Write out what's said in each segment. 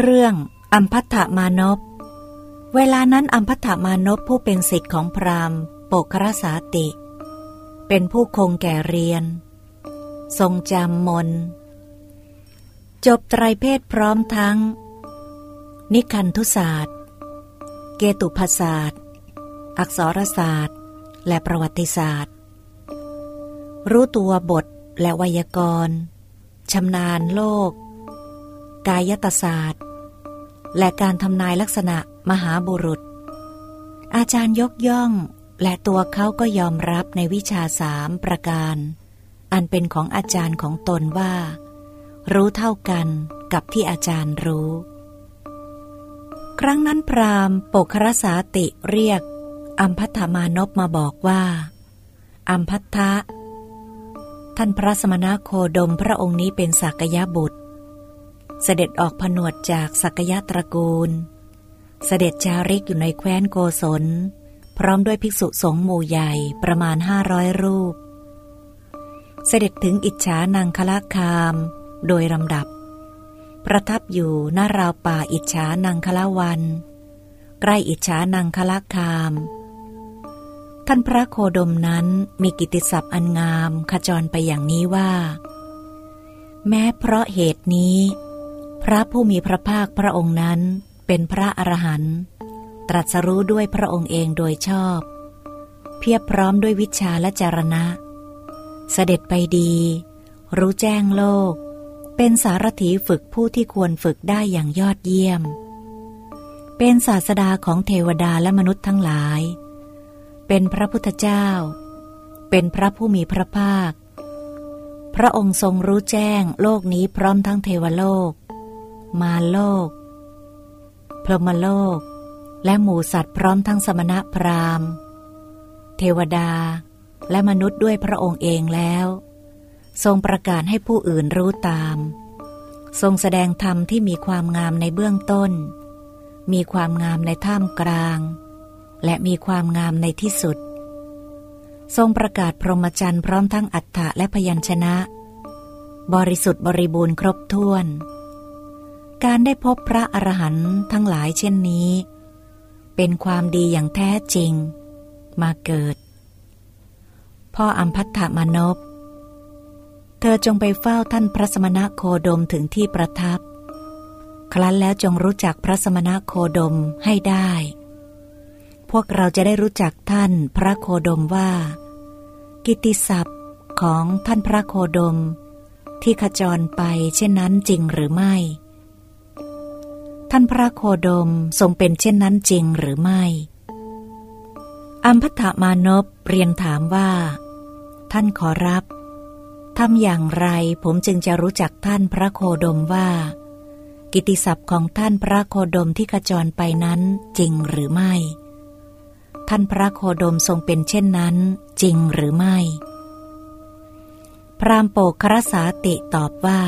เรื่องอัมพัทธมานพ เวลานั้นอัมพัทธมานพผู้เป็นสิทธิ์ของพราหมณ์โปกรสาติ เป็นผู้คงแก่เรียน ทรงจำมน จบไตรเพศพร้อมทั้ง นิคันทุศาสตร์ เกตุภศาสตร์ อักษรศาสตร์ และประวัติศาสตร์ รู้ตัวบทและไวยากรณ์ชำนาญโลก กายตศาสตร์ และการทำนายลักษณะมหาบุรุษ อาจารย์ยกย่อง และตัวเขาก็ยอมรับในวิชาสามประการ อันเป็นของอาจารย์ของตนว่า รู้เท่ากันกับที่อาจารย์รู้ ครั้งนั้นพราหมณ์ปกครสาติเรียก อัมพัทธมานพมาบอกว่า อัมพัทธะท่านพระสมณโคดมพระองค์นี้เป็นสักยะบุตร เสด็จออกผนวดจากสักยะตระกูล เสด็จจาริกอยู่ในแคว้นโกศล พร้อมด้วยภิกษุสงฆ์หมู่ใหญ่ประมาณห้าร้อยรูป เสด็จถึงอิจฉานังคละคาม โดยลำดับ ประทับอยู่หน้าราวป่าอิจฉานังคละวัน ใกล้อิจฉานังคละคาม ท่านพระโคดมนั้นมีกิติศัพท์อันงามขจรไปอย่างนี้ว่า แม้เพราะเหตุนี้ พระผู้มีพระภาคพระองค์นั้นเป็นพระอรหันต์ตรัสรู้ด้วยพระองค์เองโดยชอบ เพียบพร้อมด้วยวิชาและจารณะ เสด็จไปดี รู้แจ้งโลก เป็นสารถีฝึกผู้ที่ควรฝึกได้อย่างยอดเยี่ยม เป็นศาสดาของเทวดาและมนุษย์ทั้งหลาย เป็นพระพุทธเจ้า เป็นพระผู้มีพระภาค พระองค์ทรงรู้แจ้งโลกนี้พร้อมทั้งเทวโลก มาโลก พรหมโลก และหมู่สัตว์พร้อมทั้งสมณะพราหมณ์ เทวดาและมนุษย์ด้วยพระองค์เองแล้ว ทรงประกาศให้ผู้อื่นรู้ตาม ทรงแสดงธรรมที่มีความงามในเบื้องต้น มีความงามในท่ามกลาง และมีความงามในที่สุด ทรงประกาศพรหมจรรย์พร้อมทั้งอัฏฐะและพยัญชนะ บริสุทธิ์บริบูรณ์ครบถ้วน การได้พบพระอรหันต์ทั้งหลายเช่นนี้ เป็นความดีอย่างแท้จริง มาเกิด พ่ออัมพัทธมานพเธอจงไปเฝ้าท่านพระสมณะโคดมถึงที่ประทับ ครั้นแล้วจงรู้จักพระสมณะโคดมให้ได้ พวกเราจะได้รู้จักท่านพระโคดมว่า กิติศัพท์ของท่านพระโคดม ที่ขจรไปเช่นนั้นจริงหรือไม่ ท่านพระโคดมทรงเป็นเช่นนั้นจริงหรือไม่ อัมพัทมานพเรียนถามว่า ท่านขอรับทำอย่างไรผมจึงจะรู้จักท่านพระโคดมว่า กิติศัพท์ของท่านพระโคดมที่ขจรไปนั้นจริงหรือไม่ ท่านพระโคดมทรงเป็นเช่นนั้นจริงหรือไม่ พรามโปกครสาติตอบว่า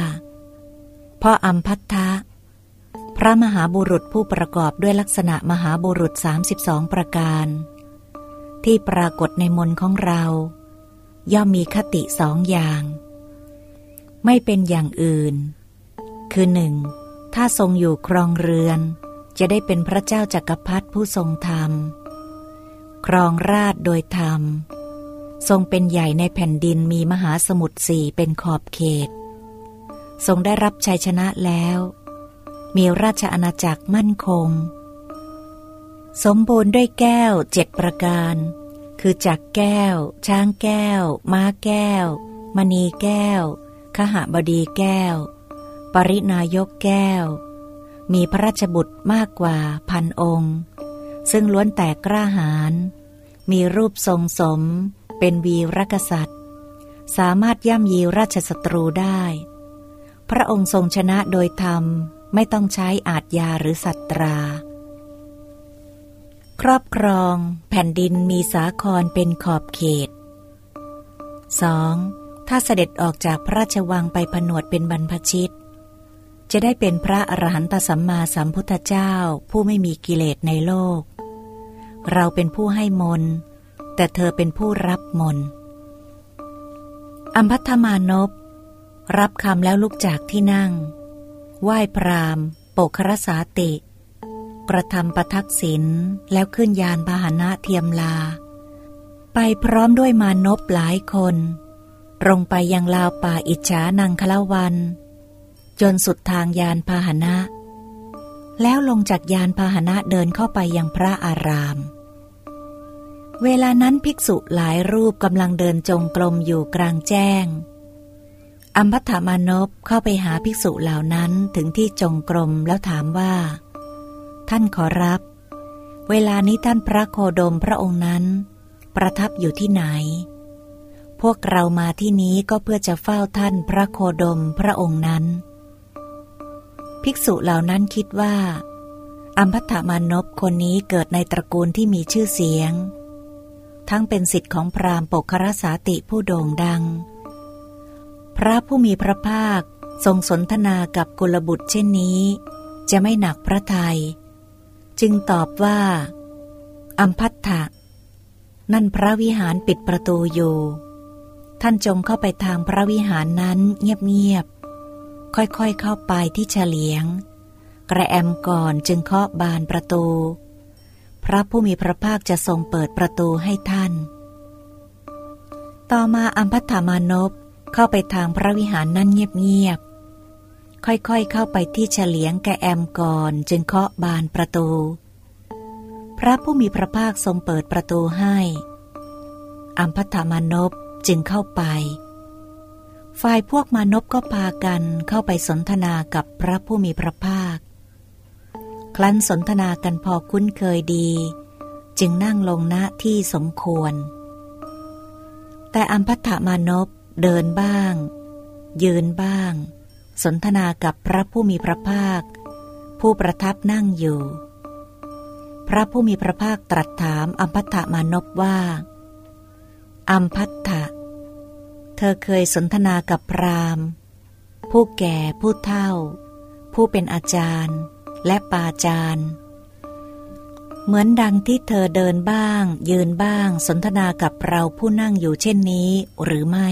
พ่ออัมพัทธะ ระมหาบุรุษผู้ประกอบด้วยลักษณะมหาบุรุษ 32 ประการ ที่ปรากฏในมนของเรา ย่อมมีคติสองอย่าง ไม่เป็นอย่างอื่น คือหนึ่งถ้าทรงอยู่ครองเรือน จะได้เป็นพระเจ้าจากักรพรรดิผู้ทรงธรรม ครองราชโดยธรรม ทรงเป็นใหญ่ในแผ่นดินมีมหาสมุทรสี่เป็นขอบเขต ทรงได้รับชัยชนะแล้ว มีราชอาณาจักรมั่นคง สมบูรณ์ด้วยแก้วเจ็ดประการ คือจักแก้ว ช้างแก้ว ม้าแก้ว มณีแก้ว ขหบดีแก้ว ปรินายกแก้ว มีพระราชบุตรมากกว่าพันองค์ ซึ่งล้วนแต่กล้าหาญ มีรูปทรงสม เป็นวีรกษัตริย์ สามารถย่ำยีราชสตรูได้ พระองค์ทรงชนะโดยธรรม ไม่ต้องใช้อาทยาหรือสัตรา ครอบครองแผ่นดินมีสาครเป็นขอบเขต 2. ถ้าเสด็จออกจากพระราชวังไปผนวดเป็นบรรพชิต จะได้เป็นพระอรหันตสัมมาสัมพุทธเจ้าผู้ไม่มีกิเลสในโลก เราเป็นผู้ให้มน แต่เธอเป็นผู้รับมน อัมพัทมานพรับคำแล้วลุกจากที่นั่ง ไหว้พรามโปกครสาติ กระทำประทักษิณแล้วขึ้นยานพาหนะเทียมลา ไปพร้อมด้วยมานพหลายคน ตรงไปยังลาวป่าอิจฉานังคละวัน จนสุดทางยานพาหนะ แล้วลงจากยานพาหนะเดินเข้าไปยังพระอาราม เวลานั้นภิกษุหลายรูปกำลังเดินจงกรมอยู่กลางแจ้ง อัมพัธมานพเข้าไปหาภิกษุเหล่านั้นถึงที่จงกรมแล้วถามว่า ท่านขอรับ เวลานี้ท่านพระโคดมพระองค์นั้น ประทับอยู่ที่ไหน พวกเรามาที่นี้ก็เพื่อจะเฝ้าท่านพระโคดมพระองค์นั้น ภิกษุเหล่านั้นคิดว่า อัมพัธมานพคนนี้เกิดในตระกูลที่มีชื่อเสียง ทั้งเป็นสิทธิ์ของพราหมณ์ปกครสาติผู้โด่งดัง พระผู้มีพระภาคทรงสนทนากับกุลบุตรเช่นนี้ จะไม่หนักพระทยัยจึงตอบว่าอัมพัทธะนั่นพระวิหารปิดประตูอยู่ ท่านจงเข้าไปทางพระวิหารนั้นเงียบๆค่อยๆเข้าไปที่เฉลียง กระแอมก่อนจึงเคาะบานประตู พระผู้มีพระภาคจะทรงเปิดประตูให้ท่าน ต่อมาอัมพัทธามานพ เข้าไปทางพระวิหารนั่นเงียบๆ ค่อยๆเข้าไปที่เฉลียงแกแอมก่อนจึงเคาะบานประตู พระผู้มีพระภาคทรงเปิดประตูให้อัมพัธมานพจึงเข้าไป ฝ่ายพวกมานพก็พากันเข้าไปสนทนากับพระผู้มีพระภาค ครั้นสนทนากันพอคุ้นเคยดี จึงนั่งลงณที่สมควร แต่อัมพัธมานพ เดินบ้าง ยืนบ้าง สนทนากับพระผู้มีพระภาค ผู้ประทับนั่งอยู่ พระผู้มีพระภาคตรัสถามอัมพัตตมานพว่า อัมพัตตะเธอเคยสนทนากับพรามผู้แก่ผู้เฒ่า ผู้เป็นอาจารย์ และปาจารย์ เหมือนดังที่เธอเดินบ้าง ยืนบ้าง สนทนากับเราผู้นั่งอยู่เช่นนี้หรือไม่